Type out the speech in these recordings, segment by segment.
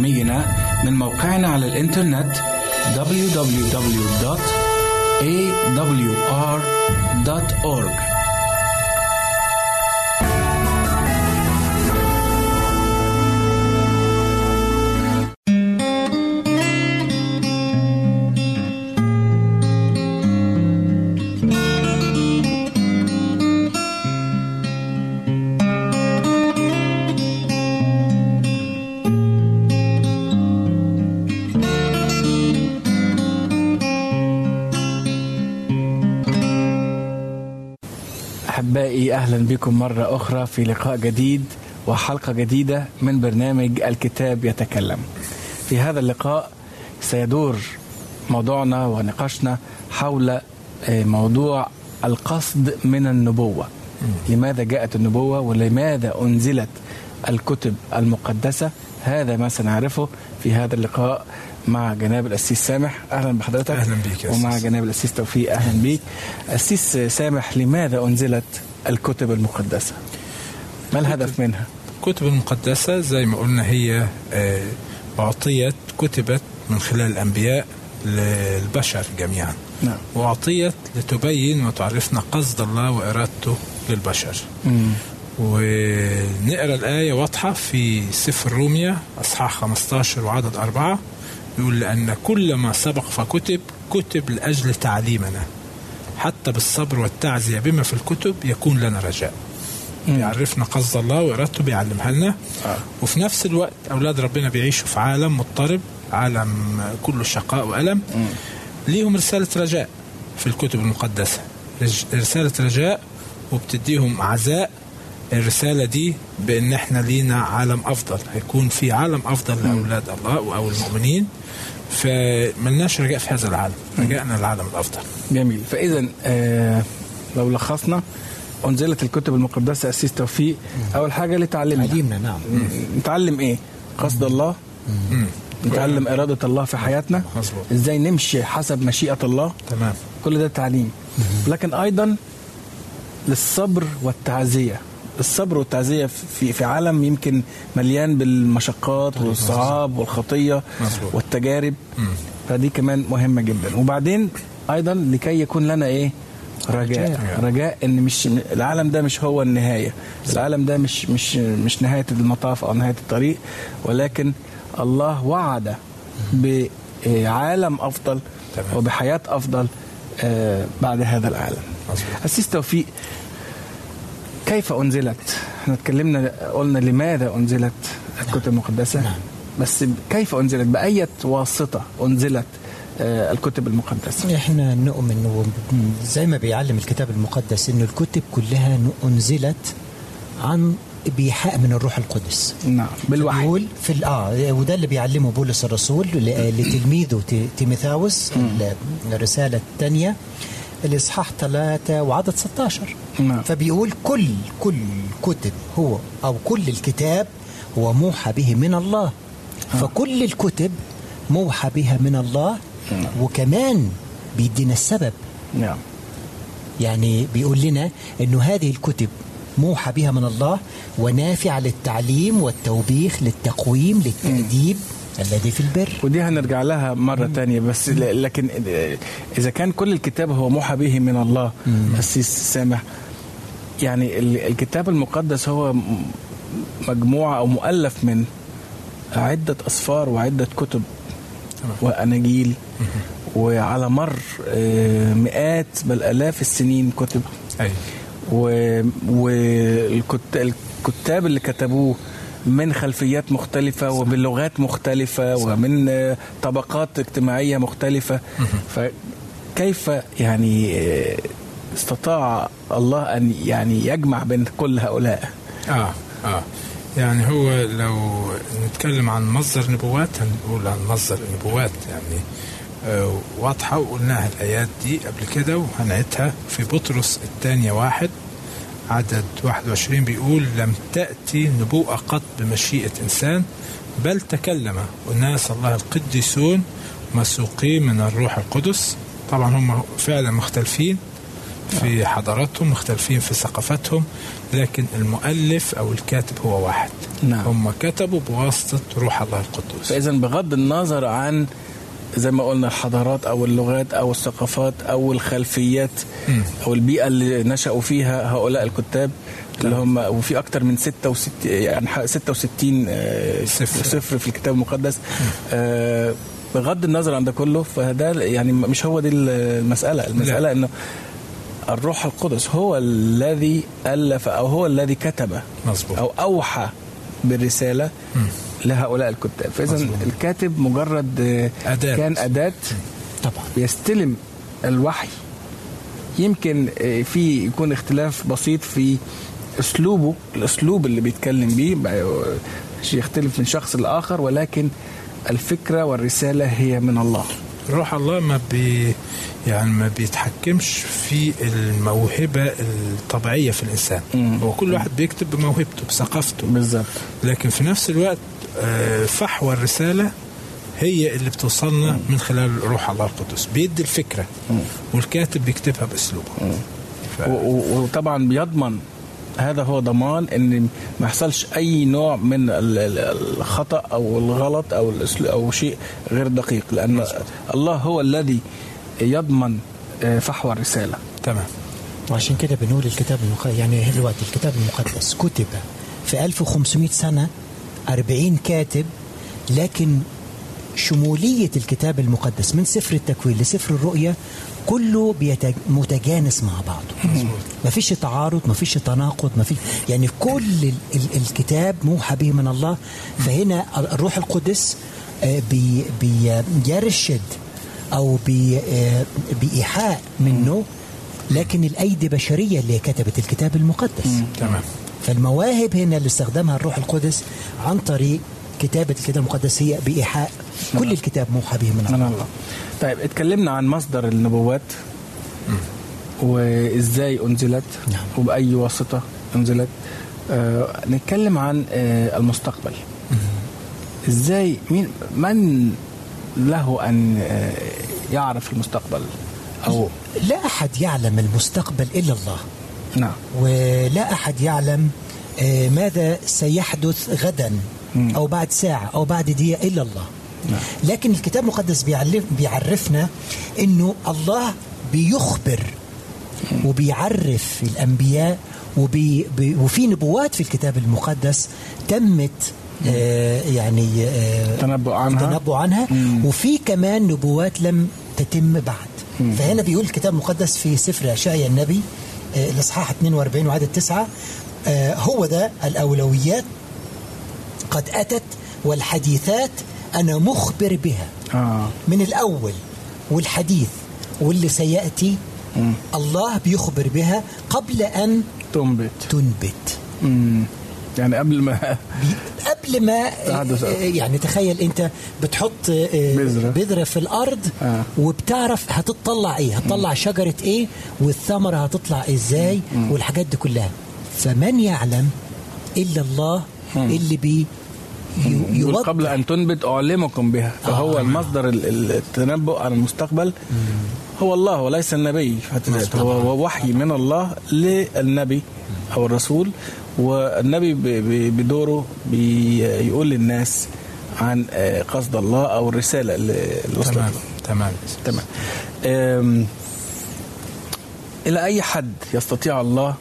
برامجنا من موقعنا على الإنترنت www.awr.org بكم مرة أخرى في لقاء جديد وحلقة جديدة من برنامج الكتاب يتكلم. في هذا اللقاء سيدور موضوعنا ونقاشنا حول آه، موضوع القصد من النبوة. لماذا جاءت النبوة ولماذا أنزلت الكتب المقدسة؟ هذا ما سنعرفه في هذا اللقاء مع جناب الأسيس سامح. أهلا بحضرتك. أهلا بيك يا ومع. جناب الأسيس توفيق. أهلا بيك. أسيس سامح لماذا أنزلت الكتب المقدسة. ما الهدف منها؟ الكتب المقدسة زي ما قلنا هي آه، أعطيت كتبت من خلال الأنبياء للبشر جميعا. نعم. وأعطيت لتبين وتعرفنا قصد الله وإرادته للبشر. مم. ونقرأ الآية واضحة في سفر روميا أصحاح 15 وعدد أربعة. يقول لأن كل ما سبق فكتب كتب لأجل تعليمنا. حتى بالصبر والتعزية بما في الكتب يكون لنا رجاء. بيعرفنا قصد الله وإرادته بيعلمها لنا آه. وفي نفس الوقت أولاد ربنا بيعيشوا في عالم مضطرب عالم كله شقاء وألم مم. ليهم رسالة رجاء في الكتب المقدسة رسالة رجاء وبتديهم عزاء الرسالة دي بأن إحنا لينا عالم أفضل هيكون في عالم أفضل لأولاد الله أو المؤمنين فملناش رجاء في هذا العالم. رجاءنا العالم الأفضل. جميل. فإذا آه لو لخصنا أنزلت الكتب المقدسة أسيس توفيق. أول حاجة لتعلمنا. تعليمنا نعم. نتعلم إيه؟ قصد الله. مم. نتعلم إرادة الله في حياتنا. مظبوط. إزاي نمشي حسب مشيئة الله. تمام. كل ده تعليم. لكن أيضا للصبر والتعزية. الصبر والتعزية في في عالم يمكن مليان بالمشقات والصعاب والخطية. والتجارب مم. فدي كمان مهمة جدا وبعدين أيضا لكي يكون لنا إيه رجاء رجاء. إن مش العالم ده مش هو النهاية العالم ده مش مش مش نهاية المطاف أو نهاية الطريق ولكن الله وعد بعالم أفضل. وبحياة أفضل آه، بعد هذا العالم. أسيس توفيق كيف أنزلت؟ إحنا اتكلمنا قلنا لماذا أنزلت الكتب المقدسة نعم. بس كيف أنزلت؟ بأية واسطة أنزلت آه، الكتب المقدسة؟ إحنا نؤمن زي ما بيعلم الكتاب المقدس إنه الكتب كلها أنزلت عن بإيحاء من الروح القدس نعم بالوحي بيقول في آه وده اللي بيعلمه بولس الرسول ل- لتلميذه ت- تيموثاوس ال- الاصحاح 3 وعدد 16 نعم. فبيقول كل كل كتب هو أو كل الكتاب هو موحى به من الله. فكل الكتب موحى بها من الله. وكمان بيدينا السبب. نعم. يعني بيقول لنا إنه هذه الكتب موحى بها من الله ونافعة للتعليم والتوبيخ للتقويم للتأديب. الذي في البر. ودي هنرجع لها مرة تانية بس لكن إذا كان كل الكتاب هو موحى به من الله أسيس سامح يعني ال- الكتاب المقدس هو مجموعة أو مؤلف من عدة أسفار وعدة كتب وأناجيل وعلى مر آه، مئات بل آلاف السنين كتب. أي. والكتاب اللي كتبوه من خلفيات مختلفة وبلغات مختلفة ومن آه، طبقات اجتماعية مختلفة. فكيف يعني آه، استطاع الله أن يعني يجمع بين كل هؤلاء؟ آه آه. يعني هو لو نتكلم عن مصدر نبوات هنقول عن مصدر النبوات يعني آه واضحة وقلناها الآيات دي قبل كده وهنعيدها في بطرس الثانية واحد. عدد 21 بيقول لم تأتي نبوءة قط بمشيئة إنسان بل تكلم. أناس الله القديسون مسوقين من الروح القدس. طبعا هم فعلا مختلفين في حضاراتهم مختلفين في ثقافتهم لكن المؤلف أو الكاتب هو واحد. نعم. هم كتبوا بواسطة روح الله القدوس فاذا بغض النظر عن زي ما قلنا الحضارات أو اللغات أو الثقافات أو الخلفيات مم. أو البيئة اللي نشأوا فيها هؤلاء الكتاب اللي هم وفي أكثر من 66 يعني ح- 66 آه، صفر. صفر في الكتاب المقدس آه، بغض النظر عن ده كله فده يعني مش هو دي المسألة المسألة إنه الروح القدس هو الذي ألف أو هو الذي كتب مظبوط. أو أوحى بالرسالة مم. لهؤلاء الكتاب. فاذا. الكاتب مجرد آه، أداة. كان أداة طبعا. بيستلم الوحي. يمكن آه، في يكون اختلاف بسيط في أسلوبه الأسلوب اللي بيتكلم بيه. شيء يختلف من شخص لآخر ولكن الفكرة والرسالة هي من الله. روح الله ما بي يعني ما بيتحكمش في الموهبة الطبيعية في الإنسان. مم. هو كل واحد بيكتب بموهبته بثقافته. بالظبط. لكن في نفس الوقت آه، فحوى الرسالة هي اللي بتوصلنا من خلال روح الله القدس. بيدي الفكرة والكاتب بيكتبها بأسلوبه. ف... وطبعا بيضمن هذا هو ضمان إن ما يحصلش أي نوع من ال- ال- الخطأ أو الغلط أو أو شيء غير دقيق لأن الله هو الذي يضمن آه، فحوى الرسالة. تمام. وعشان كده بنقول الكتاب المقدس يعني دلوقتي الكتاب المقدس كتب في 1500 سنة 40 كاتب لكن شمولية الكتاب المقدس من سفر التكوين لسفر الرؤيا كله بيتج... متجانس مع بعضه. ما فيش تعارض ما فيش تناقض ما فيش يعني كل ال... ال... الكتاب موحى به من الله. فهنا الروح القدس آه، بي... بيرشد أو بي... آه، بإيحاء منه لكن الأيدي بشرية اللي كتبت الكتاب المقدس. تمام. فالمواهب هنا اللي استخدمها الروح القدس عن طريق كتابة الكتاب المقدس هي بإيحاء كل الكتاب موحى به من من الله الله طيب اتكلمنا عن مصدر النبوات وإزاي أنزلت نعم. وبأي واسطة أنزلت. آه نتكلم عن آه المستقبل. إزاي مين من له أن آه يعرف المستقبل؟ أو لا أحد يعلم المستقبل إلا الله. نعم. ولا أحد يعلم آه، ماذا سيحدث غدا. أو بعد ساعة أو بعد دقيقة إلا الله. نعم. لكن الكتاب المقدس بيعلف بيعرفنا إنه الله بيخبر وبيعرف الأنبياء وبي بي وفي نبوات في الكتاب المقدس تمت آه يعني آه تنبؤ عنها. التنبؤ عنها. مم. وفي كمان نبوات لم تتم بعد. فهنا بيقول الكتاب المقدس في سفر اشعيا النبي آه، الإصحاح 42 وعدد 9 آه، هو ده الأولويات قد أتت والحديثات أنا مخبر بها آه من الأول والحديث واللي سيأتي مم. الله بيخبر بها قبل أن تنبت تنبت مم. يعني قبل ما قبل ما. آه، يعني تخيل أنت بتحط آه، بذرة. بذرة في الأرض آه. وبتعرف هتطلع إيه هتطلع شجرة إيه والثمرة هتطلع إزاي والحاجات دي كلها فمن يعلم إلا الله اللي بي يوضح. قبل أن تنبت أعلمكم بها فهو آه. المصدر ال- ال- التنبؤ عن المستقبل. هو الله وليس النبي هو وحي من الله للنبي أو الرسول والنبي بدوره بيقول للناس عن آه، قصد الله أو الرسالة اللي وصلت تمام. تمام. تمام. إلى أي حد يستطيع الله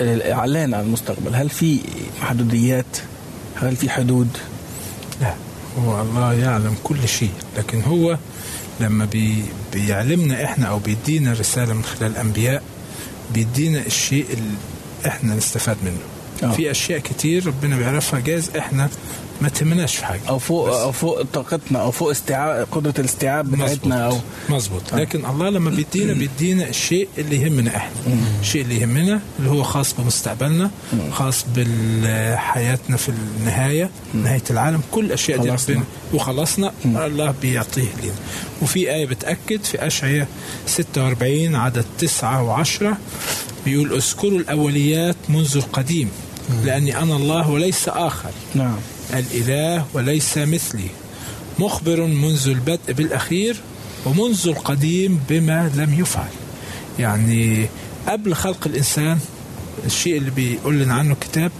الإعلان عن المستقبل؟ هل في محدوديات؟ هل في حدود؟ لا هو الله يعلم كل شيء لكن هو لما بي بيعلمنا إحنا أو بيدينا رسالة من خلال الأنبياء بيدينا الشيء اللي إحنا نستفاد منه. آه. في أشياء كتير ربنا بيعرفها. جاز إحنا ما تهمناش في حاجة. أو فوق أو فوق طاقتنا أو فوق استيعاب قدرة الاستيعاب بتاعتنا أو مظبوط. لكن الله لما بيدينا بيدينا الشيء اللي يهمنا إحنا. الشيء اللي يهمنا اللي هو خاص بمستقبلنا خاص بحياتنا في النهاية نهاية العالم. كل الأشياء دي. ربنا وخلصنا الله بيعطيه لنا وفي آية بتأكد في أشعياء 46 عدد 9 و10 بيقول اذكروا الأوليات منذ القديم. لأني أنا الله وليس آخر. نعم. الإله وليس مثلي. مخبر منذ البدء بالأخير ومنذ القديم بما لم يفعل. يعني قبل خلق الإنسان الشيء اللي بيقول لنا عنه الكتاب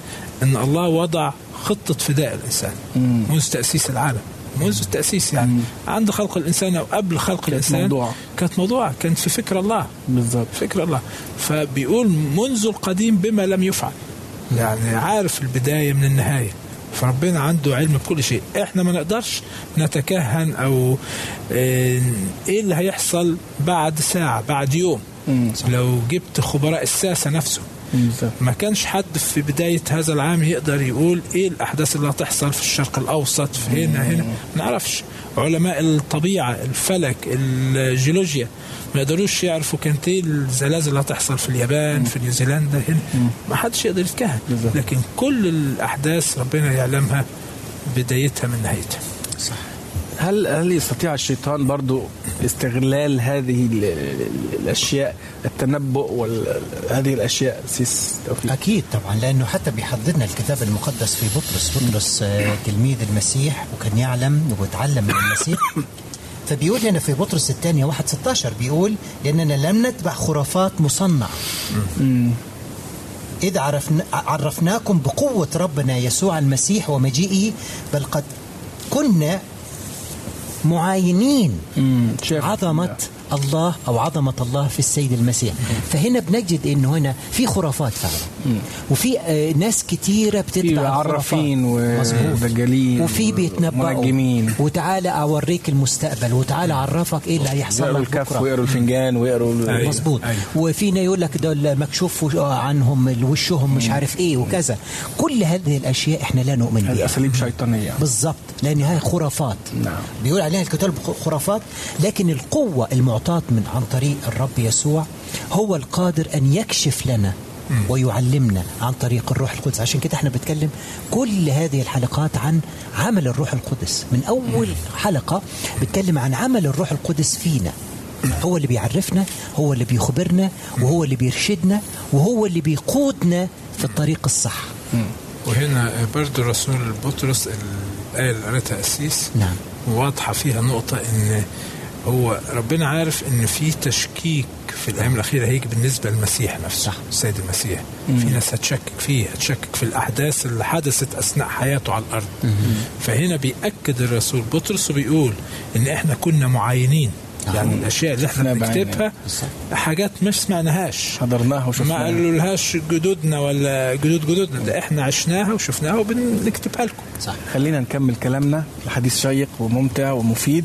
أن الله وضع خطة فداء الإنسان منذ تأسيس العالم. منذ التأسيس يعني. عند خلق الإنسان أو قبل خلق الإنسان موضوع. كانت موضوع كانت في فكر الله. بالظبط فكر الله. فبيقول منذ القديم بما لم يفعل. يعني عارف البداية من النهاية. فربنا عنده علم بكل شيء. إحنا ما نقدرش نتكهن أو آه، إيه اللي هيحصل بعد ساعة بعد يوم. لو جبت خبراء الساسة نفسه. ما كانش حد في بداية هذا العام يقدر يقول إيه الأحداث اللي هتحصل في الشرق الأوسط في هنا هنا. ما نعرفش. علماء الطبيعة الفلك الجيولوجيا ما يقدروش يعرفوا كانت إيه الزلازل اللي هتحصل في اليابان في نيوزيلندا هنا. ما حدش يقدر يتكهن. لكن كل الأحداث ربنا يعلمها بدايتها من نهايتها. هل هل يستطيع الشيطان برضو استغلال هذه ال- ال- الأشياء التنبؤ وهذه الأشياء؟ سيس توفيق. أكيد طبعا لأنه حتى بيحددنا الكتاب المقدس في بطرس. بطرس آه، تلميذ المسيح وكان يعلم وتعلم من المسيح. فبيقول لنا في بطرس الثانية واحد 16 بيقول لأننا لم نتبع خرافات مصنعة. إذ عرفنا عرفناكم بقوة ربنا يسوع المسيح ومجيئه بل قد كنا معاينين مم. الله أو عظمة الله في السيد المسيح. فهنا بنجد أنه هنا في خرافات فعلا. وفي آه، ناس كتيرة في بتتبع عرافين. ودجالين وفي بيتنبأوا. منجمين. وتعالى أوريك المستقبل وتعالى أعرفك إيه اللي هيحصل لك الكف ويقروا الفنجان ويقروا أيوة. مظبوط. أيوة. وفينا يقول لك دول مكشوف وش- عنهم وشهم مش عارف إيه وكذا. كل هذه الأشياء إحنا لا نؤمن بها اساليب شيطانية. بالضبط. لأن هي خرافات. نعم. بيقول عليها الكتاب خرافات لكن القوة المعطاه من عن طريق الرب يسوع. هو القادر أن يكشف لنا ويعلمنا عن طريق الروح القدس. عشان كده إحنا بنتكلم كل هذه الحلقات عن عمل الروح القدس. من أول حلقة بتكلم عن عمل الروح القدس فينا. هو اللي بيعرفنا هو اللي بيخبرنا وهو اللي بيرشدنا وهو اللي بيقودنا في الطريق الصح. وهنا برضو الرسول بطرس الآية اللي قريتها أسيس نعم. واضحة فيها نقطة إن هو ربنا عارف إن في تشكيك في الأيام الأخيرة هيجي بالنسبة للمسيح نفسه صح. السيد المسيح. في ناس هتشكك فيه هتشكك في الأحداث اللي حدثت أثناء حياته على الأرض. فهنا بيأكد الرسول بطرس وبيقول إن إحنا كنا معاينين. يعني الأشياء اللي بعيننا. بنكتبها حاجات مش سمعناهاش. حضرناها ما وشفناها. قالوا لهاش جدودنا ولا جدود جدودنا. ده إحنا عشناها وشفناها وبنكتبها لكم. صح. خلينا نكمل كلامنا. الحديث شيق وممتع ومفيد.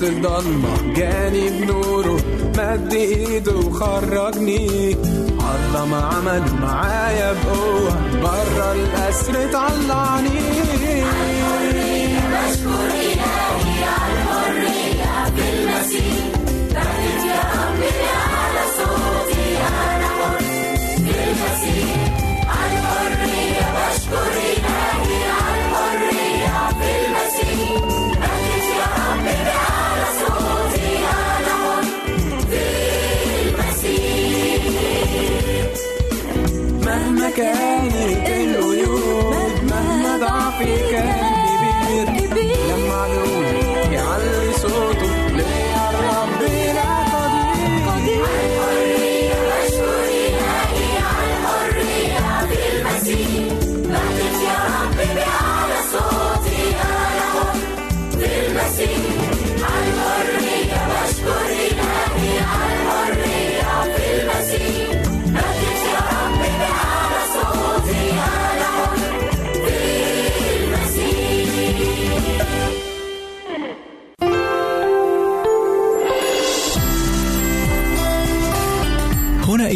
وسط الضلمة جاني بنوره مد ايده وخرجني الله ما عمل معايا بقوة برا الأسر طلعني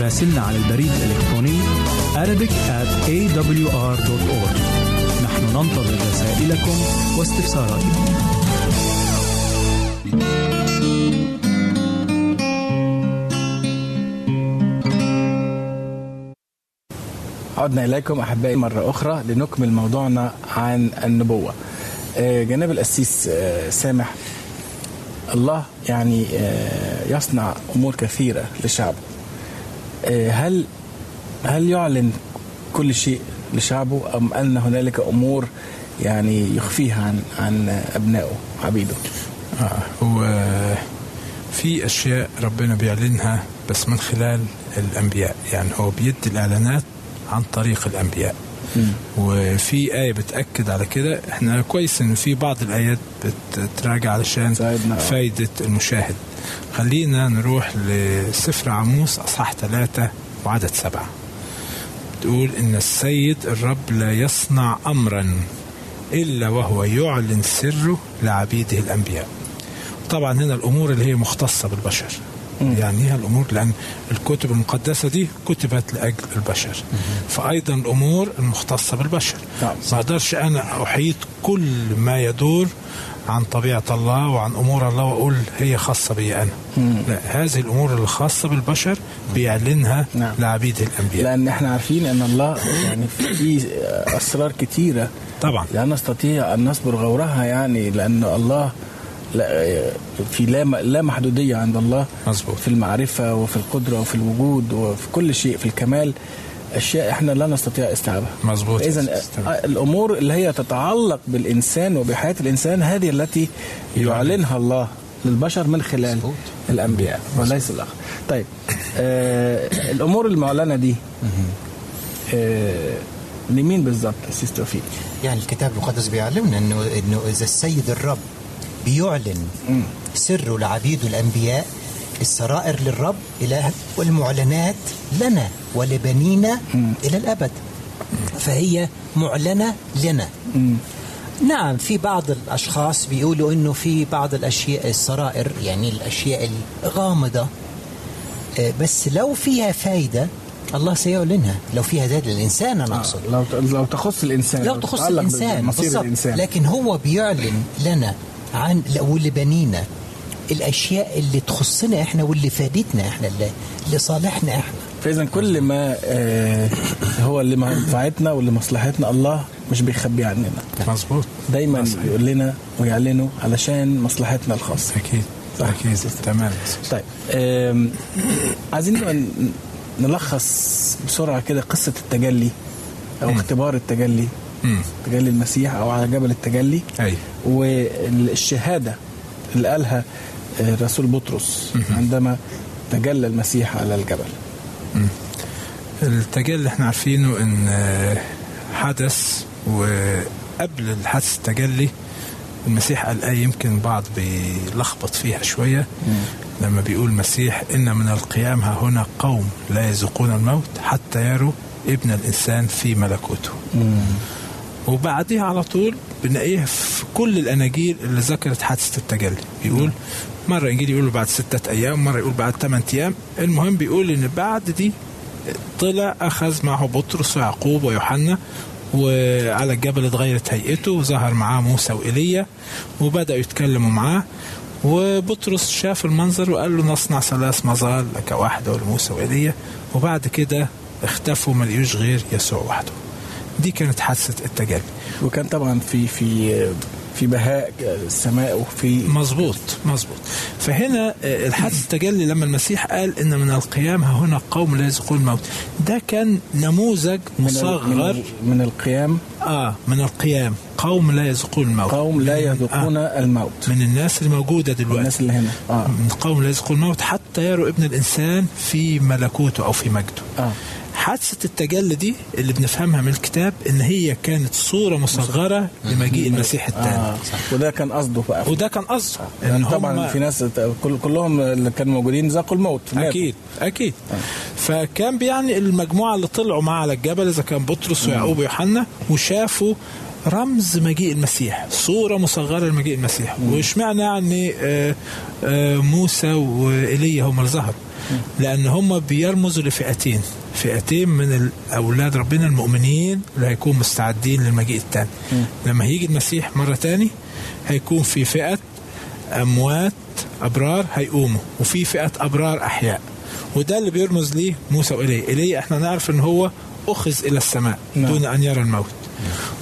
راسلنا على البريد الإلكتروني Arabic at awr.org. نحن ننتظر رسائلكم واستفساراتكم. عدنا إليكم أحبائي مرة أخرى لنكمل موضوعنا عن النبوة آه، جناب الأسيس آه، سامح الله يعني آه، يصنع أمور كثيرة لشعبه هل هل يعلن كل شيء لشعبه أم أن هنالك أمور يعني يخفيها عن عن أبنائه عبيده آه هو في أشياء ربنا بيعلنها بس من خلال الأنبياء. يعني هو بيدي الإعلانات عن طريق الأنبياء. وفي آية بتأكد على كده. إحنا كويس إن في بعض الآيات بتراجع علشان تساعدنا. فايدة المشاهد. خلينا نروح لسفر عموس أصحاح ثلاثة وعدد سبعة. تقول إن السيد الرب لا يصنع أمرا إلا وهو يعلن سره لعبيده الأنبياء. طبعا هنا الأمور اللي هي مختصة بالبشر. يعني هي الأمور لأن الكتب المقدسة دي كتبت لأجل البشر. فأيضا الأمور المختصة بالبشر. نعم. ما أقدرش أنا أحيط كل ما يدور عن طبيعة الله وعن أمور الله وأقول هي خاصة بي أنا. لا هذه الأمور الخاصة بالبشر بيعلنها نعم. لعبيده الأنبياء. لأن إحنا عارفين أن الله يعني في أسرار كثيرة طبعا. لا نستطيع أن نصبر غورها يعني لأن الله لا في لا لا محدودية عند الله مظبوط. في المعرفة وفي القدرة وفي الوجود وفي كل شيء في الكمال. أشياء إحنا لا نستطيع استيعابها. مظبوط. إذا الأمور اللي هي تتعلق بالإنسان وبحياة الإنسان هذه التي يعلنها الله للبشر من خلال مظبوط. الأنبياء وليس الآخر. طيب آه الأمور المعلنة دي آه لمين بالظبط أسيس توفيق؟ يعني الكتاب المقدس بيعلمنا انه إنه إذا السيد الرب بيعلن سره لعبيده الأنبياء السرائر للرب إله والمعلنات لنا ولبنينا إلى الأبد. فهي معلنة لنا. نعم في بعض الأشخاص بيقولوا إنه في بعض الأشياء السرائر يعني الأشياء الغامضة آه، بس لو فيها فايدة الله سيعلنها. لو فيها زاد للإنسان أنا أقصد. لو لو تخص الإنسان لو تخص. الإنسان لكن هو بيعلن لنا عن ولبنينا الأشياء اللي تخصنا إحنا واللي فادتنا إحنا اللي لصالحنا إحنا. فاذا كل ما آه هو اللي منفعتنا واللي مصلحتنا الله مش بيخبيه عننا. مظبوط. دايما يقول لنا ويعلنه علشان مصلحتنا الخاصة. أكيد صح. أكيد. تمام. طيب عايزين نلخص بسرعة كده قصة التجلي أو اختبار التجلي مم. تجلي المسيح أو على جبل التجلي. أيوة والشهادة اللي قالها الرسول بطرس عندما تجلى المسيح على الجبل. التجلي اللي إحنا عارفينه إن آه، حدث وقبل الحدث التجلي المسيح قال آية يمكن بعض بيلخبط فيها شوية. لما بيقول المسيح إن من القيام ها هنا قوم لا يذوقون الموت حتى يروا ابن الإنسان في ملكوته. وبعديها على طول بنلاقيها في كل الأناجيل اللي ذكرت حادثة التجلي. بيقول مرة انجيل يقول بعد ستة أيام مرة يقول بعد ثمان أيام. المهم بيقول إن بعد دي طلع أخذ معه بطرس ويعقوب ويوحنا وعلى الجبل اتغيرت هيئته وظهر معاه موسى وإيليا وبدأوا يتكلموا معاه. وبطرس شاف المنظر وقال له نصنع ثلاث مظال لك واحدة ولموسى وإيليا. وبعد كده اختفوا ما لقيوش غير يسوع وحده. دي كانت حادثة التجلي وكان طبعا في في في بهاء السماء وفي مظبوط مظبوط. فهنا آه، الحدث التجلي لما المسيح قال إن من القيام ها هنا قوم لا يذوقون الموت ده كان نموذج مصغر من, من القيام؟ آه من القيام. قوم لا يذوقون الموت. قوم لا يذوقون آه الموت. من الناس اللي موجوده دلوقتي. الناس اللي هنا. آه. من قوم لا يذوقون الموت. حتى يروا ابن الإنسان في ملكوته أو في مجده. آه. حادثة التجلي دي اللي بنفهمها من الكتاب إن هي كانت صورة مصغرة لمجيء المسيح الثاني. آه صح. وده كان قصده بقى. وده كان قصده يعني إن طبعا في ناس كل كلهم اللي كانوا موجودين ذاقوا الموت ماتوا. أكيد أكيد. فكان بيعني المجموعة اللي طلعوا معاه على الجبل إذا كان بطرس ويعقوب ويوحنا وشافوا رمز مجيء المسيح صورة مصغرة لمجيء المسيح. واشمعنى يعني آه، آه، موسى وإيليا هم اللي ظهروا؟ لأن هم بيرمزوا لفئتين. فئتين من أولاد ربنا المؤمنين اللي هيكونوا مستعدين للمجيء الثاني لما هيجي المسيح مرة تاني هيكون في فئة أموات أبرار هيقوموا وفي فئة أبرار أحياء. وده اللي بيرمز ليه موسى وإيليا إيليا إحنا نعرف إن هو أخذ إلى السماء نعم. دون أن يرى الموت.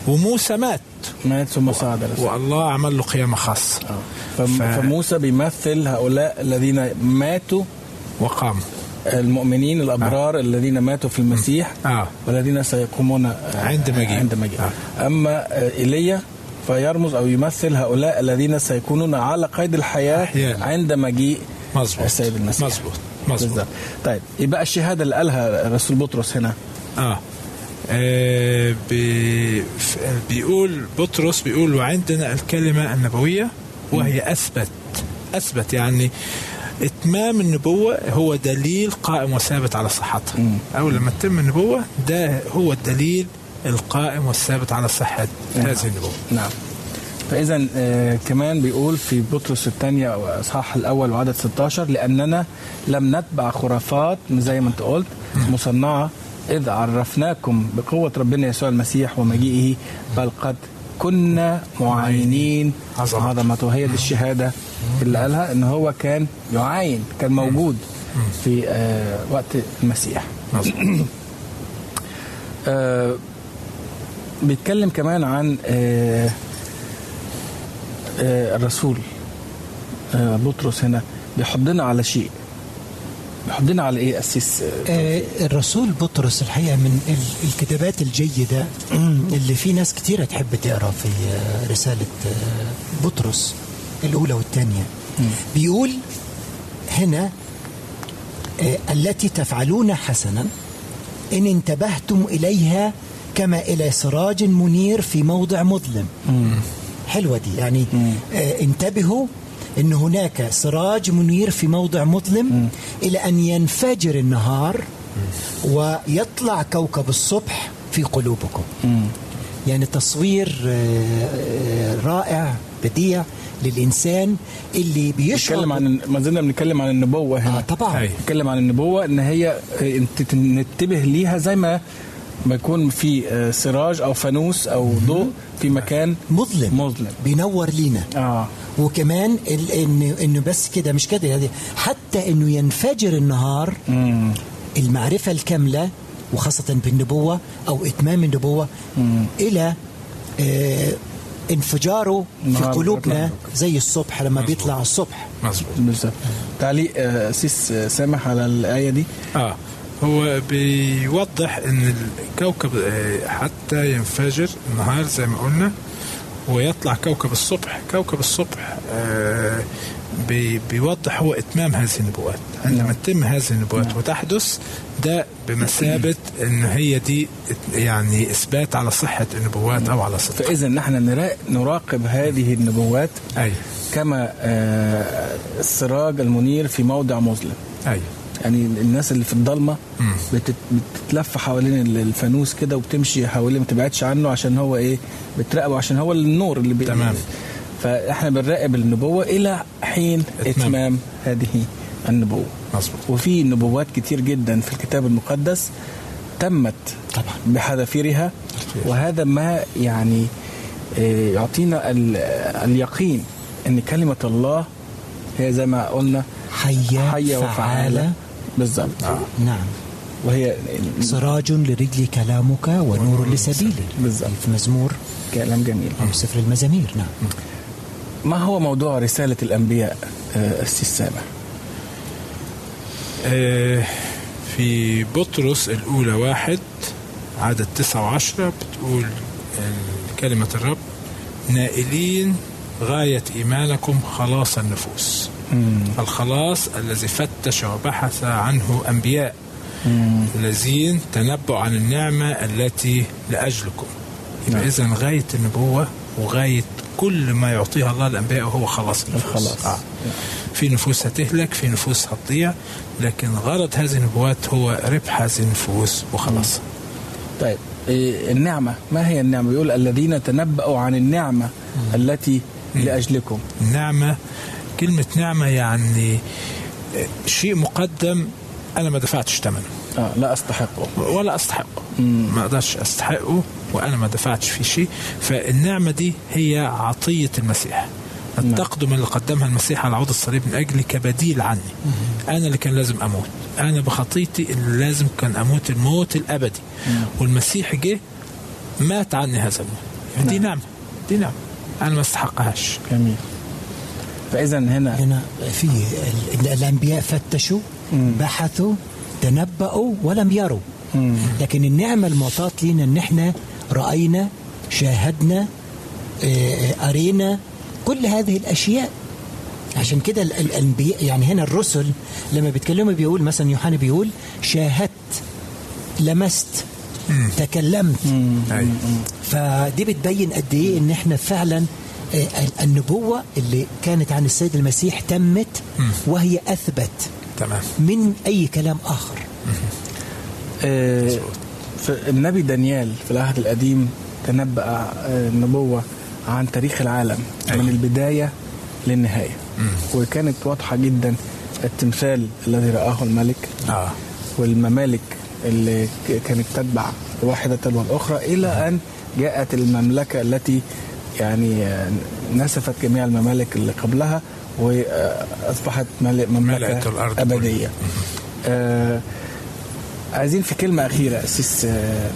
وموسى مات. مات ثم صعد السماء. والله عمل له قيامة خاصة. آه. فم- ف- فموسى بيمثل هؤلاء الذين ماتوا وقام. المؤمنين الأبرار الذين ماتوا في المسيح آه. والذين سيقومون آه، عند مجيء. عند مجيء. آه. أما آه، إيليا فيرمز أو يمثل هؤلاء الذين سيكونون على قيد الحياة أحياء. عند مجيء مظبوط. السيد المسيح. مظبوط. مظبوط. طيب يبقى الشهادة اللي قالها الرسول بطرس هنا. آه, آه بي بيقول بطرس بيقول وعندنا الكلمة النبوية وهي أثبت. أثبت يعني إتمام النبوة هو دليل قائم وثابت على صحتها أول لما تتم النبوة ده هو الدليل القائم والثابت على صحة هذه النبوة. نعم. فاذا آه كمان بيقول في بطرس الثانية أو اصحاح الأول وعدد 16 لأننا لم نتبع خرافات زي ما أنت قلت. مصنعة إذ عرفناكم بقوة ربنا يسوع المسيح ومجيئه بل قد كنا معاينين. عظمته. عظمته هي دي الشهاده اللي قالها إن هو كان يعاين كان موجود في آه وقت المسيح. آه بيتكلم كمان عن آه آه الرسول آه بطرس هنا بيحضنا على شيء. بيحضنا على إيه؟ أسيس آه آه، الرسول بطرس الحقيقة من ال- الكتابات الجيدة اللي في ناس كتيرة تحب تقرأ في آه، رسالة آه، بطرس. الأولى والثانية. بيقول هنا آه، التي تفعلون حسنا إن انتبهتم إليها كما إلى سراج منير في موضع مظلم. حلوة دي. يعني آه انتبهوا إن هناك سراج منير في موضع مظلم إلى أن ينفجر النهار ويطلع كوكب الصبح في قلوبكم. يعني تصوير آه، آه، رائع بديع للإنسان اللي بيشعر بيتكلم عن ما زلنا بنتكلم عن النبوة هنا. آه طبعا. أي. بيتكلم عن النبوة إن هي آه، انت ننتبه ليها زي ما ما يكون في سراج أو فانوس أو ضوء في مكان مظلم. مظلم. بينور لينا. آه. وكمان ال- انه إنه بس كده مش كده يعني حتى إنه ينفجر النهار مم. المعرفة الكاملة وخاصة بالنبوة أو إتمام النبوة إلى آه انفجاره في قلوبنا. زي الصبح لما بيطلع الصبح. مظبوط. بالظبط. تعليق آه، اسيس آه، سامح على الآية دي. آه. هو بيوضح إن الكوكب آه، حتى ينفجر النهار زي ما قلنا ويطلع كوكب الصبح. كوكب الصبح آه، بي- بيوضح هو إتمام هذه النبوات. عندما تتم هذه النبوات وتحدث ده بمثابة إن هي دي يعني إثبات على صحة النبوات أو على صدقها فإذا نحن نرا- نراقب هذه النبوات أي. كما آه، السراج المنير في موضع مظلم. أي. يعني الناس اللي في الضلمة بتتلف حوالين ال- الفانوس كده وبتمشي حواليه ما تبعدش عنه عشان هو إيه بتراقبه عشان هو النور اللي بي... تمام. فاحنا بنراقب النبوة إلى حين إتمام. إتمام هذه النبوة. مظبوط. وفي نبوات كتير جدا في الكتاب المقدس تمت طبعا. بحذافيرها. وهذا ما يعني آه، يعطينا ال- اليقين إن كلمة الله هي زي ما قلنا حية حية فعالة وفعالة. بالظبط نعم. وهي سراج لرجلي كلامك ونور لسبيلي بالظبط. في مزمور. كلام جميل. أو سفر المزامير. نعم. ما هو موضوع رسالة الأنبياء آه، السي سامح؟ آه، في بطرس الأولى واحد عدد تسعة وعشرة بتقول آه، كلمة الرب نائلين غاية إيمانكم خلاص النفوس. الخلاص الذي فتش وبحث عنه أنبياء. الذين تنبؤوا عن النعمة التي لأجلكم. يبقى نعم. إذا غاية النبوة وغاية كل ما يعطيها الله الأنبياء هو خلاص النفوس الخلاص. آه. في نفوس هتهلك في نفوس هتضيع لكن غرض هذه النبوات هو ربح هذه النفوس وخلاص. طيب إيه، النعمة. ما هي النعمة؟ يقول الذين تنبأوا عن النعمة التي لأجلكم. النعمة كلمة نعمة يعني شيء مقدم أنا ما دفعتش ثمنه. آه لا أستحقه. ولا أستحقه. ما أقدرش أستحقه. وأنا ما دفعتش فيه شيء. فالنعمة دي هي عطية المسيح. التقدم اللي قدمها المسيح على عود الصليب من أجلي كبديل عني. أنا اللي كان لازم أموت. أنا بخطيتي اللي لازم كان أموت الموت الأبدي. والمسيح جه مات عني هذا الموت. يعني دي نعمة. دي نعمة. أنا ما أستحقهاش. جميل. فإذا هنا هنا في ال- الأنبياء فتشوا بحثوا تنبأوا ولم يروا. لكن النعمة المعطاة لنا إن إحنا رأينا شاهدنا آه، قرينا كل هذه الأشياء. عشان كده ال- الأنبياء يعني هنا الرسل لما بيتكلموا بيقول مثلا يوحنا بيقول شاهدت لمست تكلمت. أيوة. فدي بتبين قد إيه إن إحنا فعلا آه، ال- النبوة اللي كانت عن السيد المسيح تمت وهي أثبت تمام. من أي كلام آخر. آه، في النبي دانيال في العهد القديم تنبأ آه، النبوة عن تاريخ العالم أيوة. من البداية للنهاية. وكانت واضحة جدا التمثال الذي رآه الملك آه. والممالك اللي كانت تتبع واحدة تلو الأخرى إلى أن جاءت المملكة التي يعني آه، نسفت جميع الممالك اللي قبلها وأصبحت مملكة أبدية. آه عايزين في كلمة أخيرة أسيس آه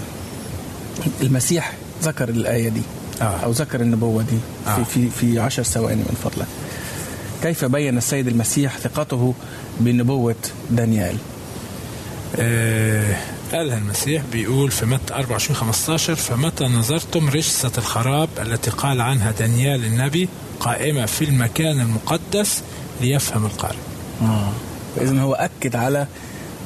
المسيح ذكر الآية دي آه. أو ذكر النبوة دي آه. في, في, في عشر ثواني من فضلك كيف بين السيد المسيح ثقته بنبوة دانيال آه، قالها المسيح بيقول في متى 24 15 فمتى نظرتم رجسة الخراب التي قال عنها دانيال النبي قائمة في المكان المقدس ليفهم القارئ آه. فإذا هو أكد على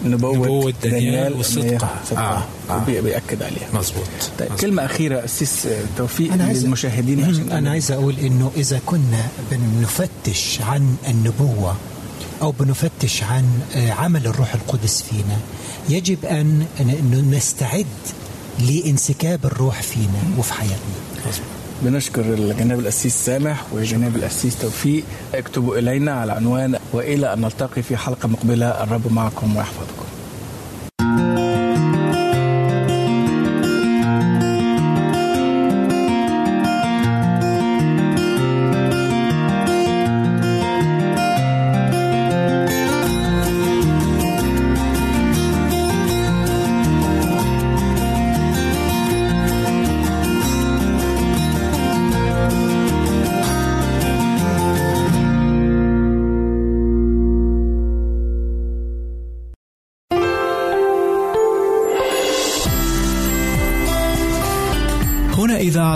نبوة, نبوة دانيال وصدقها. آه. آه. بيأكد عليها مظبوط طيب. كلمة أخيرة أسيس توفيق أنا عايز- للمشاهدين عشان أنا عايز أقول إنه إذا كنا بنفتش عن النبوة أو بنفتش عن آه، عمل الروح القدس فينا يجب أن نستعد لانسكاب الروح فينا وفي حياتنا بنشكر جناب الأسيس سامح وجناب الأسيس توفيق. اكتبوا إلينا على عنوان وإلى أن نلتقي في حلقة مقبلة. الرب معكم ويحفظكم.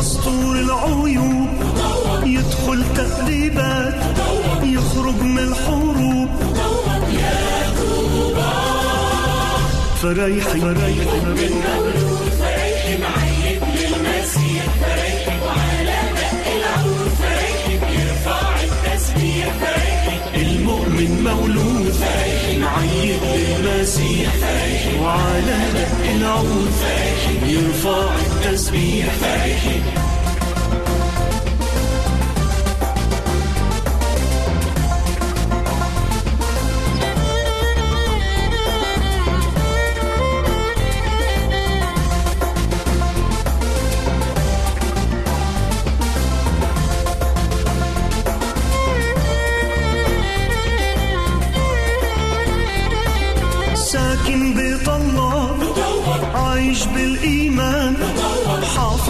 مسطور العيوب. يدخل تقريبات يخرج من الحروب. فريحي. فريحي المؤمن مولود. معيد للمسيح وعلى دق العود يرفع التسبيح.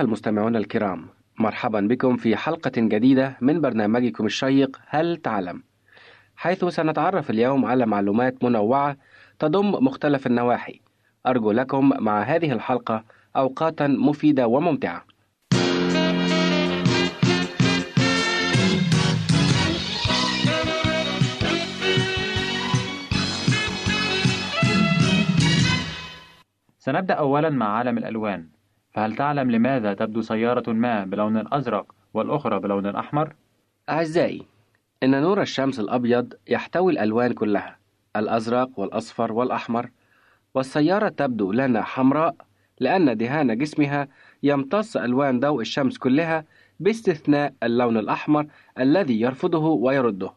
أيها المستمعون الكرام مرحبا بكم في حلقة جديدة من برنامجكم الشيق هل تعلم؟ حيث سنتعرف اليوم على معلومات منوعة تضم مختلف النواحي. أرجو لكم مع هذه الحلقة أوقاتا مفيدة وممتعة. سنبدأ أولا مع عالم الألوان. فهل تعلم لماذا تبدو سيارة ما بلون أزرق والأخرى بلون أحمر؟ أعزائي إن نور الشمس الأبيض يحتوي الألوان كلها الأزرق والأصفر والأحمر والسيارة تبدو لنا حمراء لأن دهان جسمها يمتص ألوان ضوء الشمس كلها باستثناء اللون الأحمر الذي يرفضه ويرده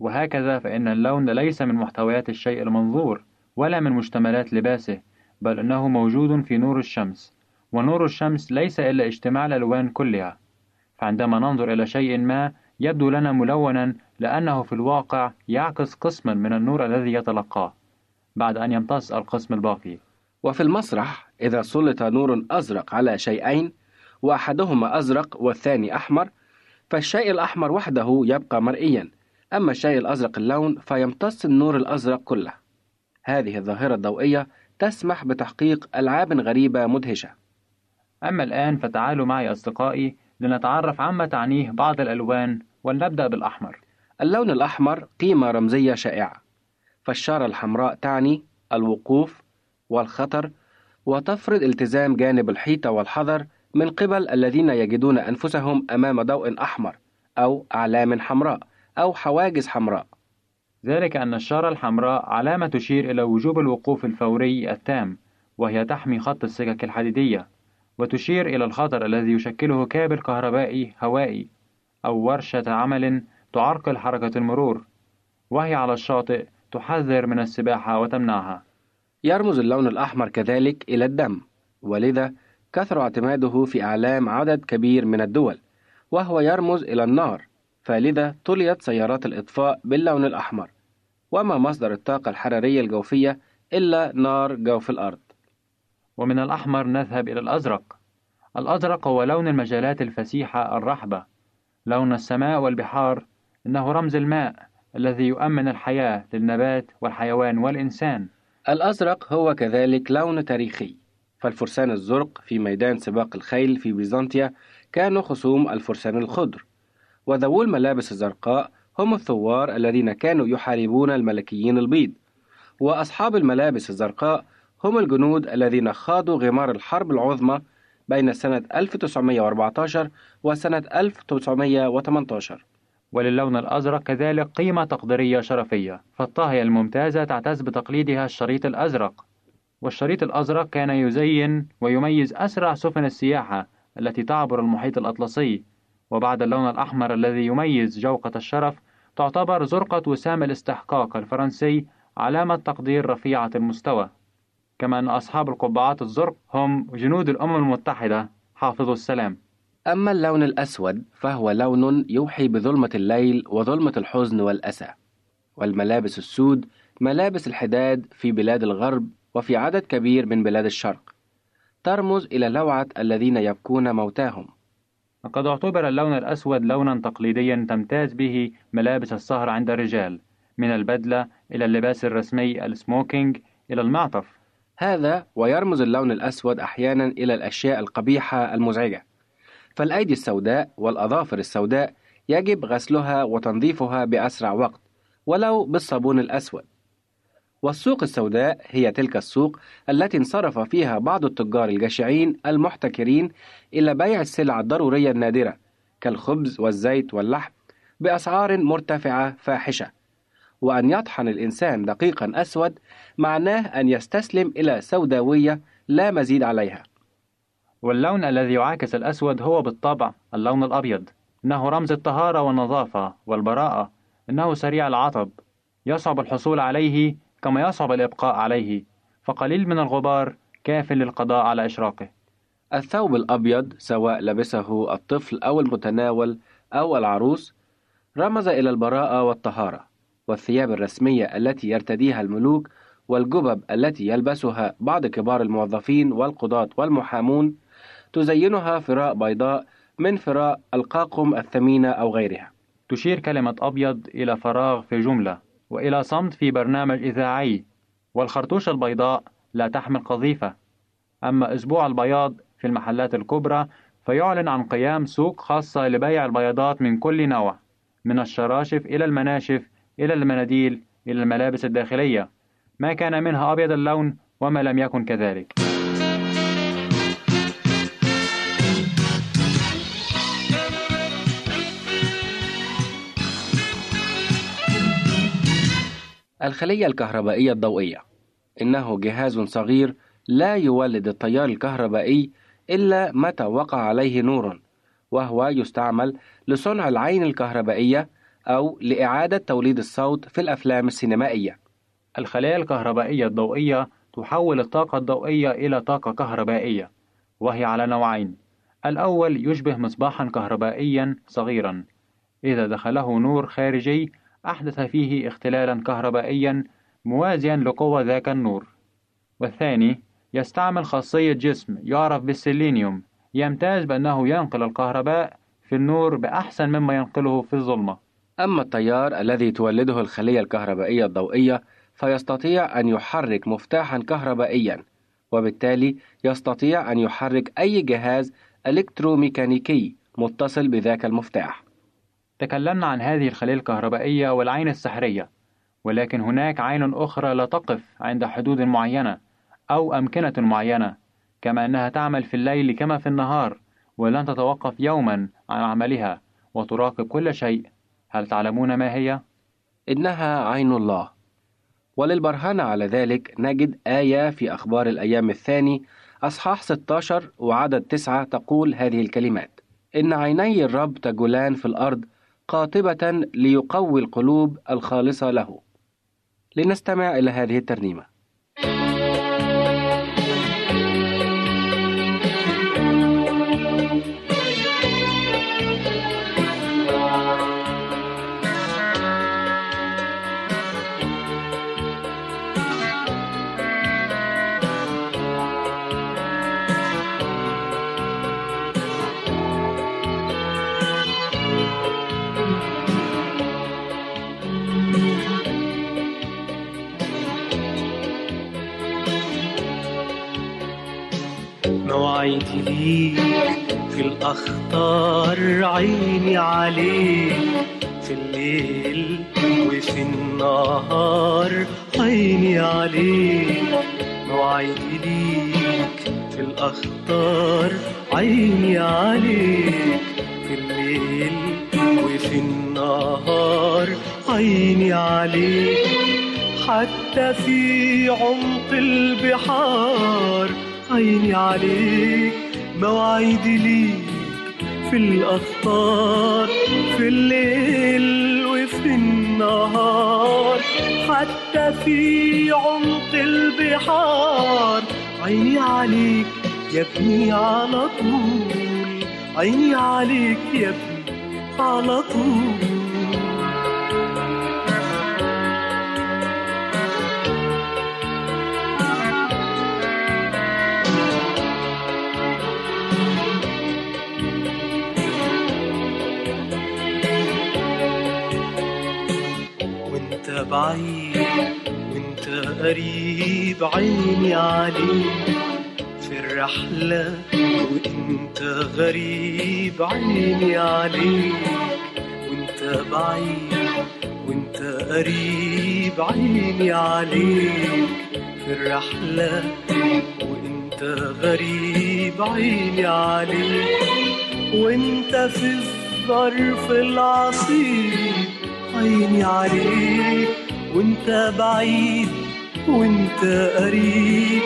وهكذا فإن اللون ليس من محتويات الشيء المنظور ولا من مشتملات لباسه بل إنه موجود في نور الشمس ونور الشمس ليس إلا اجتماع الألوان كلها. فعندما ننظر إلى شيء ما يبدو لنا ملونا لأنه في الواقع يعكس قسما من النور الذي يتلقاه بعد أن يمتص القسم الباقي. وفي المسرح إذا سلط نور أزرق على شيئين وأحدهما أزرق والثاني أحمر فالشيء الأحمر وحده يبقى مرئيا. أما الشيء الأزرق اللون فيمتص النور الأزرق كله. هذه الظاهرة الضوئية تسمح بتحقيق ألعاب غريبة مدهشة. أما الآن فتعالوا معي أصدقائي لنتعرف عما تعنيه بعض الألوان ولنبدأ بالأحمر. اللون الأحمر قيمة رمزية شائعة. فالشارة الحمراء تعني الوقوف والخطر وتفرض التزام جانب الحيطة والحذر من قبل الذين يجدون أنفسهم أمام ضوء أحمر أو أعلام حمراء أو حواجز حمراء. ذلك أن الشارة الحمراء علامة تشير إلى وجوب الوقوف الفوري التام وهي تحمي خط السكك الحديدية. وتشير إلى الخطر الذي يشكله كابل كهربائي هوائي أو ورشة عمل تعرقل حركة المرور وهي على الشاطئ تحذر من السباحة وتمنعها. يرمز اللون الأحمر كذلك إلى الدم ولذا كثر اعتماده في أعلام عدد كبير من الدول وهو يرمز إلى النار فلذا طليت سيارات الإطفاء باللون الأحمر وما مصدر الطاقة الحرارية الجوفية إلا نار جوف الأرض. ومن الأحمر نذهب إلى الأزرق. الأزرق هو لون المجالات الفسيحة الرحبة. لون السماء والبحار إنه رمز الماء الذي يؤمن الحياة للنبات والحيوان والإنسان. الأزرق هو كذلك لون تاريخي. فالفرسان الزرق في ميدان سباق الخيل في بيزنطيا كانوا خصوم الفرسان الخضر. وذوو الملابس الزرقاء هم الثوار الذين كانوا يحاربون الملكيين البيض. وأصحاب الملابس الزرقاء هم الجنود الذين خاضوا غمار الحرب العظمى بين سنة 1914 وسنة 1918 وللون الأزرق كذلك قيمة تقديرية شرفية فالطاهية الممتازة تعتز بتقليدها الشريط الأزرق. والشريط الأزرق كان يزين ويميز أسرع سفن السياحة التي تعبر المحيط الأطلسي. وبعد اللون الأحمر الذي يميز جوقة الشرف تعتبر زرقة وسام الاستحقاق الفرنسي علامة تقدير رفيعة المستوى. كما أن أصحاب القبعات الزرق هم جنود الأمم المتحدة. حافظوا السلام. أما اللون الأسود فهو لون يوحي بظلمة الليل وظلمة الحزن والأسى. والملابس السود ملابس الحداد في بلاد الغرب وفي عدد كبير من بلاد الشرق. ترمز إلى لوعة الذين يبكون موتاهم. وقد اعتبر اللون الأسود لونا تقليديا تمتاز به ملابس السهر عند الرجال من البدلة إلى اللباس الرسمي السموكينج إلى المعطف. هذا ويرمز اللون الأسود أحيانا إلى الأشياء القبيحة المزعجة. فالأيدي السوداء والأظافر السوداء يجب غسلها وتنظيفها بأسرع وقت ولو بالصابون الأسود. والسوق السوداء هي تلك السوق التي انصرف فيها بعض التجار الجشعين المحتكرين إلى بيع السلع الضرورية النادرة كالخبز والزيت واللحم بأسعار مرتفعة فاحشة. وأن يطحن الإنسان دقيقا أسود معناه أن يستسلم إلى سوداوية لا مزيد عليها. واللون الذي يعاكس الأسود هو بالطبع اللون الأبيض. إنه رمز الطهارة والنظافة والبراءة. إنه سريع العطب. يصعب الحصول عليه كما يصعب الإبقاء عليه. فقليل من الغبار كاف للقضاء على إشراقه. الثوب الأبيض سواء لبسه الطفل أو المتناول أو العروس رمز إلى البراءة والطهارة. والثياب الرسمية التي يرتديها الملوك والجبب التي يلبسها بعض كبار الموظفين والقضاة والمحامون تزينها فراء بيضاء من فراء القاقم الثمينة أو غيرها. تشير كلمة أبيض إلى فراغ في جملة وإلى صمت في برنامج إذاعي. والخرطوش البيضاء لا تحمل قذيفة. أما أسبوع البياض في المحلات الكبرى فيعلن عن قيام سوق خاصة لبيع البياضات من كل نوع من الشراشف إلى المناشف إلى المناديل إلى الملابس الداخلية. ما كان منها أبيض اللون وما لم يكن كذلك. الخلية الكهربائية الضوئية. إنه جهاز صغير لا يولد التيار الكهربائي إلا متى وقع عليه نور وهو يستعمل لصنع العين الكهربائية أو لإعادة توليد الصوت في الأفلام السينمائية. الخلايا الكهربائية الضوئية تحول الطاقة الضوئية إلى طاقة كهربائية وهي على نوعين. الأول يشبه مصباحا كهربائيا صغيرا. إذا دخله نور خارجي أحدث فيه اختلالا كهربائيا موازيا لقوة ذاك النور. والثاني يستعمل خاصية جسم يعرف بالسيلينيوم. يمتاز بأنه ينقل الكهرباء في النور بأحسن مما ينقله في الظلمة. أما التيار الذي تولده الخلية الكهربائية الضوئية فيستطيع أن يحرك مفتاحا كهربائيا وبالتالي يستطيع أن يحرك أي جهاز إلكتروميكانيكي متصل بذاك المفتاح. تكلمنا عن هذه الخلية الكهربائية والعين السحرية ولكن هناك عين أخرى لا تقف عند حدود معينة أو أمكنة معينة كما أنها تعمل في الليل كما في النهار ولن تتوقف يوما عن عملها وتراقب كل شيء. هل تعلمون ما هي؟ إنها عين الله. وللبرهان على ذلك نجد آية في أخبار الأيام الثاني أصحاح 16 وعدد 9 تقول هذه الكلمات إن عيني الرب تجولان في الأرض قاطبة ليقوي القلوب الخالصة له. لنستمع إلى هذه الترنيمة. ليك في الأخطار عيني عليك. في الليل وفي النهار عيني عليك. موعدي ليك في الأخطار عيني عليك. في الليل وفي النهار عيني عليك. حتى في عمق البحار عيني عليك. مواعيدي ليك في الأخطار في الليل وفي النهار. حتى في عمق البحار. عيني عليك يا ابني على طول. عيني عليك يا ابني على طول. بعيد وانت قريب عيني عليك. في الرحلة وانت غريب عيني عليك. وإنت بعيد وانت قريب عيني عليك. في الرحلة وانت غريب عيني عليك. وإنت في الظرف العصيب عيني عليك وانت بعيد وانت قريب.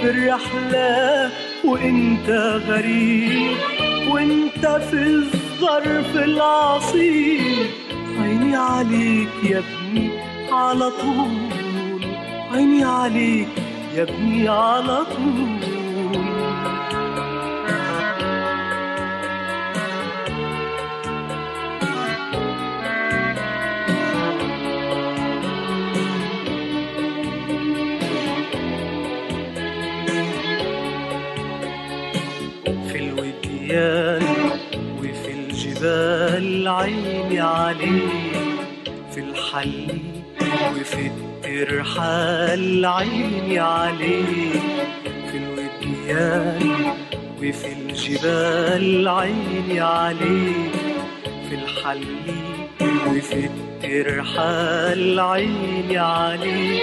في الرحلة وانت غريب وانت في الظرف العصيب. عيني عليك يا ابني على طول عيني عليك يا ابني على طول. الوديان وفي الجبال عيني عليك في الحل وفي الترحال عيني عليك في الوديان وفي الجبال عيني عليك في الحل وفي الترحال عيني عليك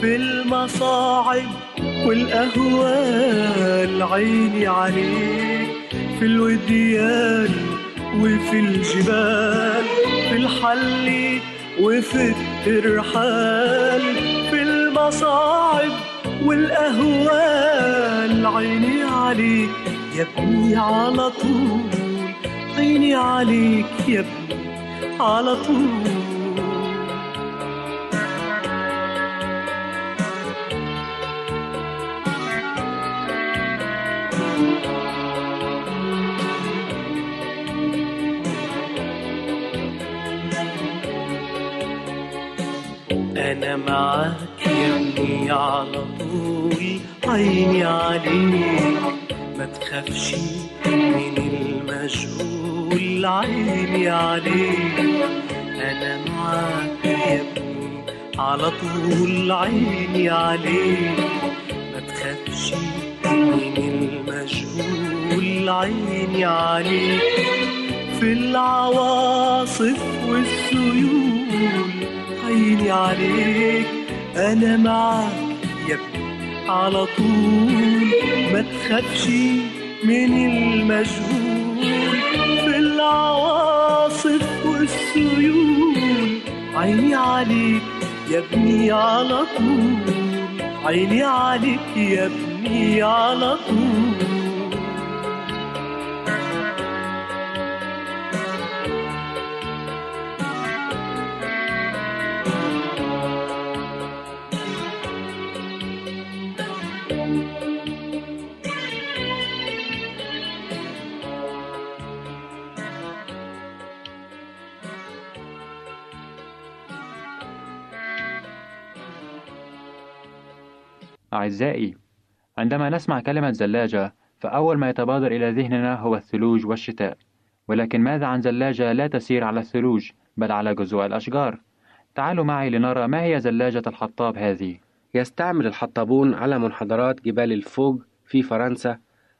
في المصاعب والأهوال عيني عليك في الوديان وفي الجبال في الحل وفي الترحال في المصاعب والأهوال. عيني عليك يا ابني على طول عيني عليك يا ابني على طول. أنا معاك يا ابني على طول عيني عليك ما تخافش من المجهول عيني عليك أنا معاك يا ابني على طول عيني عليك ما تخافش من المجهول عيني عليك. في العواصف والسيول عيني عليك. أنا معاك يا ابني على طول. ما تخافش من المجهول. في العواصف والسيول. عيني عليك يا ابني على طول. عيني عليك يا ابني على طول. أعزائي عندما نسمع كلمة زلاجة فأول ما يتبادر إلى ذهننا هو الثلوج والشتاء. ولكن ماذا عن زلاجة لا تسير على الثلوج بل على جذوع الأشجار؟ تعالوا معي لنرى ما هي زلاجة الحطاب هذه. يستعمل الحطابون على منحدرات جبال الفوج في فرنسا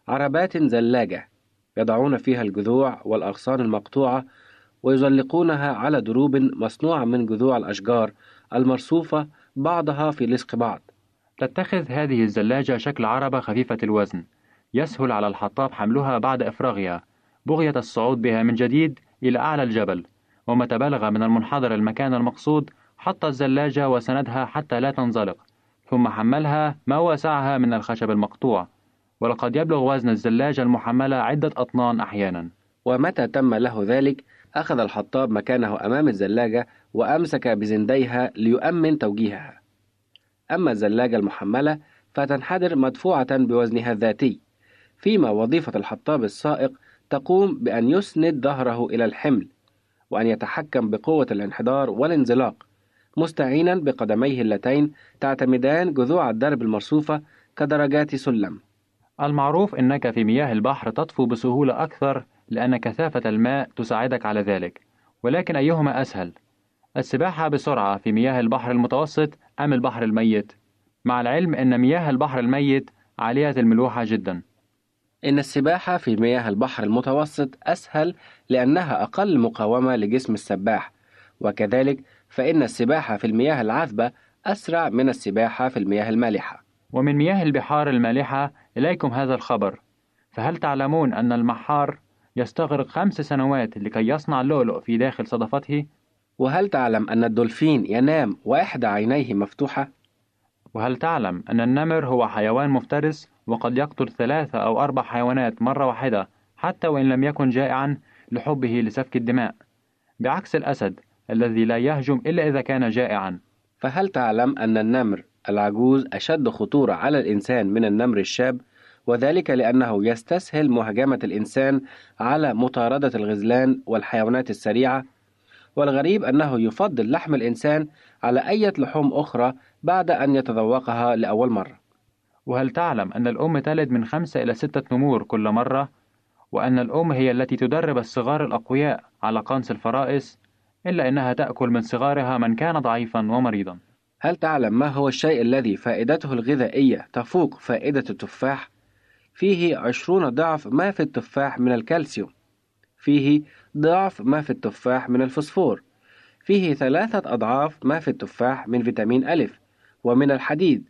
عربات زلاجة يضعون فيها الجذوع والأغصان المقطوعة ويزلقونها على دروب مصنوعة من جذوع الأشجار المرصوفة بعضها في لصق بعض. تتخذ هذه الزلاجة شكل عربة خفيفة الوزن. يسهل على الحطاب حملها بعد إفراغها. بغية الصعود بها من جديد إلى أعلى الجبل. ومتى بلغ من المنحدر المكان المقصود حط الزلاجة وسندها حتى لا تنزلق. ثم حملها ما وسعها من الخشب المقطوع. ولقد يبلغ وزن الزلاجة المحملة عدة أطنان أحيانا. ومتى تم له ذلك؟ أخذ الحطاب مكانه أمام الزلاجة وأمسك بزنديها ليؤمن توجيهها. أما الزلاجة المحملة فتنحدر مدفوعة بوزنها الذاتي فيما وظيفة الحطاب السائق تقوم بأن يسند ظهره إلى الحمل وأن يتحكم بقوة الانحدار والانزلاق مستعينا بقدميه اللتين تعتمدان جذوع الدرب المرصوفة كدرجات سلم المعروف أنك في مياه البحر تطفو بسهولة أكثر لأن كثافة الماء تساعدك على ذلك ولكن أيهما أسهل؟ السباحة بسرعة في مياه البحر المتوسط أم البحر الميت؟ مع العلم أن مياه البحر الميت عالية الملوحة جدا إن السباحة في مياه البحر المتوسط أسهل لأنها أقل مقاومة لجسم السباح وكذلك فإن السباحة في المياه العذبة أسرع من السباحة في المياه المالحة ومن مياه البحار المالحة إليكم هذا الخبر فهل تعلمون أن المحار يستغرق خمس سنوات لكي يصنع اللؤلؤ في داخل صدفته؟ وهل تعلم أن الدولفين ينام وإحدى عينيه مفتوحة؟ وهل تعلم أن النمر هو حيوان مفترس وقد يقتل ثلاثة أو أربع حيوانات مرة واحدة حتى وإن لم يكن جائعا لحبه لسفك الدماء؟ بعكس الأسد الذي لا يهجم إلا إذا كان جائعا. فهل تعلم أن النمر العجوز أشد خطورة على الإنسان من النمر الشاب؟ وذلك لأنه يستسهل مهاجمة الإنسان على مطاردة الغزلان والحيوانات السريعة والغريب أنه يفضل لحم الإنسان على أي لحوم أخرى بعد أن يتذوقها لأول مرة. وهل تعلم أن الأم تلد من خمسة إلى ستة نمور كل مرة؟ وأن الأم هي التي تدرب الصغار الأقوياء على قنص الفرائس إلا أنها تأكل من صغارها من كان ضعيفا ومريضا. هل تعلم ما هو الشيء الذي فائدته الغذائية تفوق فائدة التفاح؟ فيه عشرون ضعف ما في التفاح من الكالسيوم. فيه ضعف ما في التفاح من الفوسفور. فيه ثلاثة أضعاف ما في التفاح من فيتامين ألف ومن الحديد.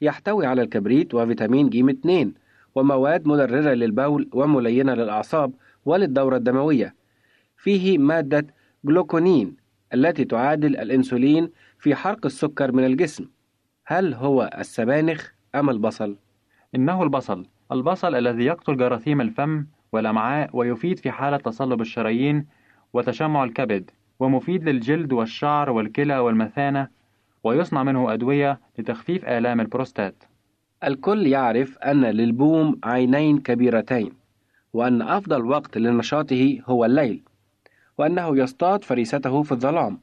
يحتوي على الكبريت وفيتامين ج 2 ومواد مدررة للبول وملينة للأعصاب وللدورة الدموية. فيه مادة جلوكونين التي تعادل الأنسولين في حرق السكر من الجسم. هل هو السبانخ أم البصل؟ إنه البصل. البصل الذي يقتل جراثيم الفم والأمعاء ويفيد في حالة تصلب الشرايين وتشمع الكبد ومفيد للجلد والشعر والكلى والمثانة ويصنع منه أدوية لتخفيف آلام البروستات. الكل يعرف أن للبوم عينين كبيرتين وأن أفضل وقت لنشاطه هو الليل وأنه يصطاد فريسته في الظلام.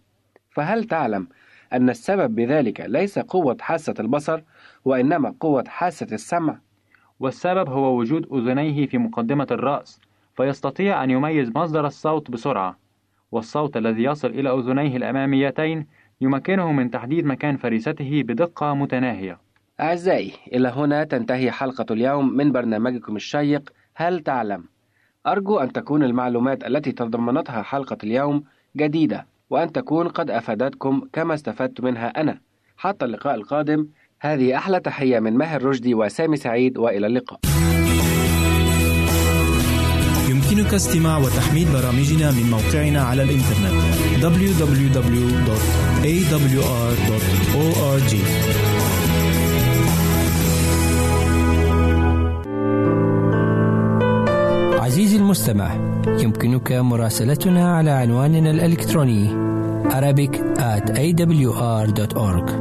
فهل تعلم أن السبب بذلك ليس قوة حاسة البصر وإنما قوة حاسة السمع؟ والسبب هو وجود أذنيه في مقدمة الرأس فيستطيع أن يميز مصدر الصوت بسرعة والصوت الذي يصل إلى أذنيه الأماميتين يمكنه من تحديد مكان فريسته بدقة متناهية. أعزائي إلى هنا تنتهي حلقة اليوم من برنامجكم الشيق هل تعلم؟ أرجو أن تكون المعلومات التي تضمنتها حلقة اليوم جديدة وأن تكون قد أفادتكم كما استفدت منها أنا. حتى اللقاء القادم. هذه أحلى تحية من ماهر رشدي وسامي سعيد وإلى اللقاء. يمكنك استماع وتحميل برامجنا من موقعنا على الإنترنت www.awr.org عزيزي المستمع يمكنك مراسلتنا على عنواننا الإلكتروني Arabic at awr.org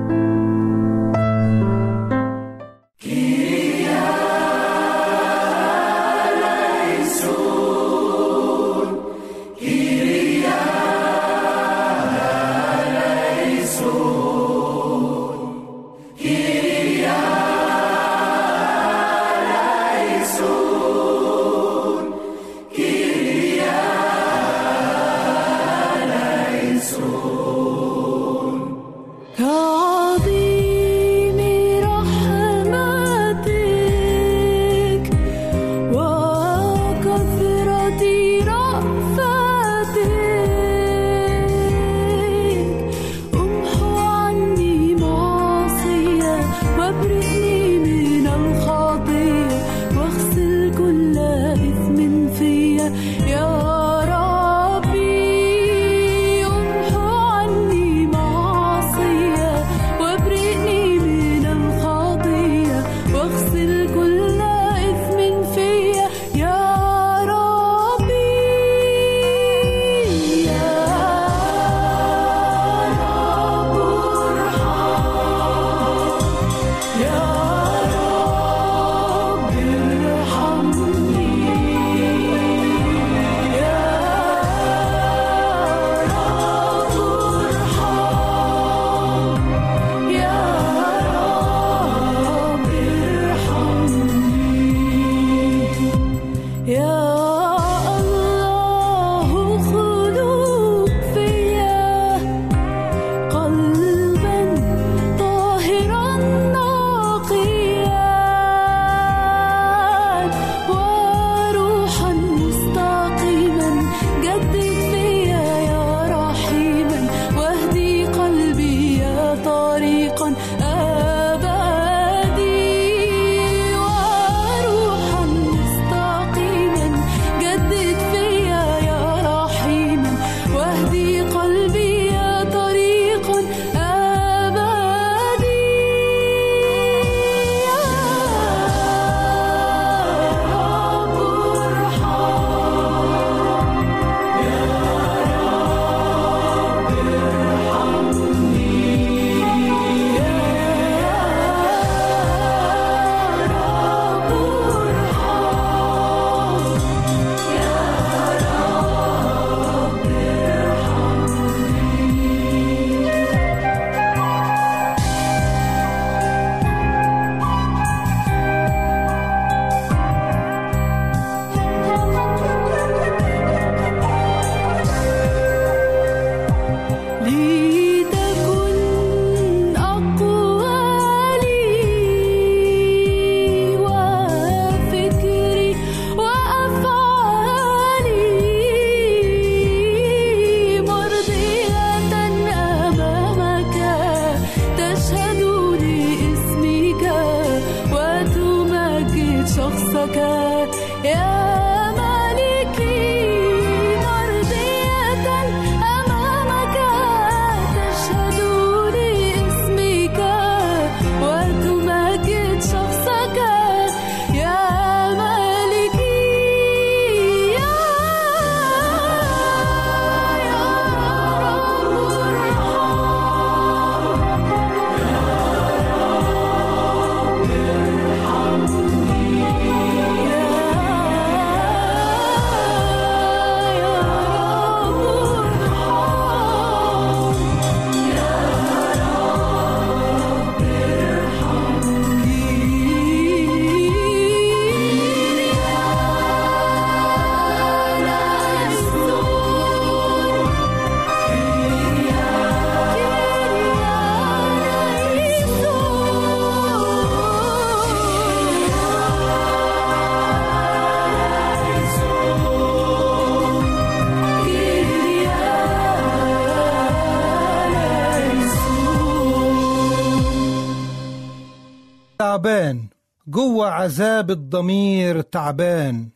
تعبان. جوه عذاب الضمير تعبان.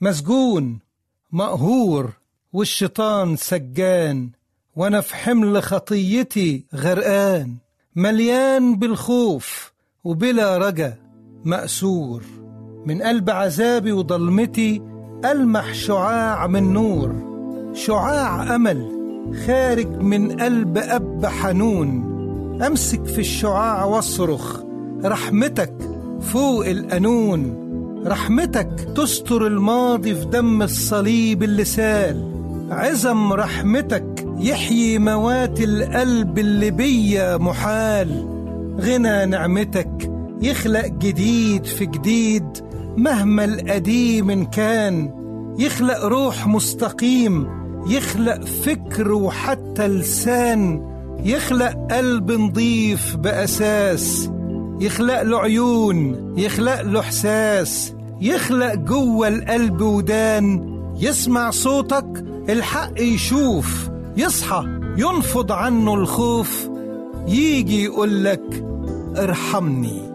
مسجون مقهور والشيطان سجان. وأنا في حمل خطيتي غرقان. مليان بالخوف وبلا رجا. مأسور. من قلب عذابي وضلمتي ألمح شعاع من نور. شعاع أمل خارج من قلب أب حنون. أمسك في الشعاع وأصرخ. رحمتك فوق القانون. رحمتك تستر الماضي في دم الصليب اللي سال عزم رحمتك يحيي موات القلب اللي بيا محال. غنى نعمتك يخلق جديد في جديد مهما القديم كان. يخلق روح مستقيم يخلق فكر وحتى لسان. يخلق قلب نضيف بأساس. يخلق له عيون يخلق له إحساس يخلق جوه القلب ودان يسمع صوتك الحق يشوف يصحى ينفض عنه الخوف يجي يقولك ارحمني.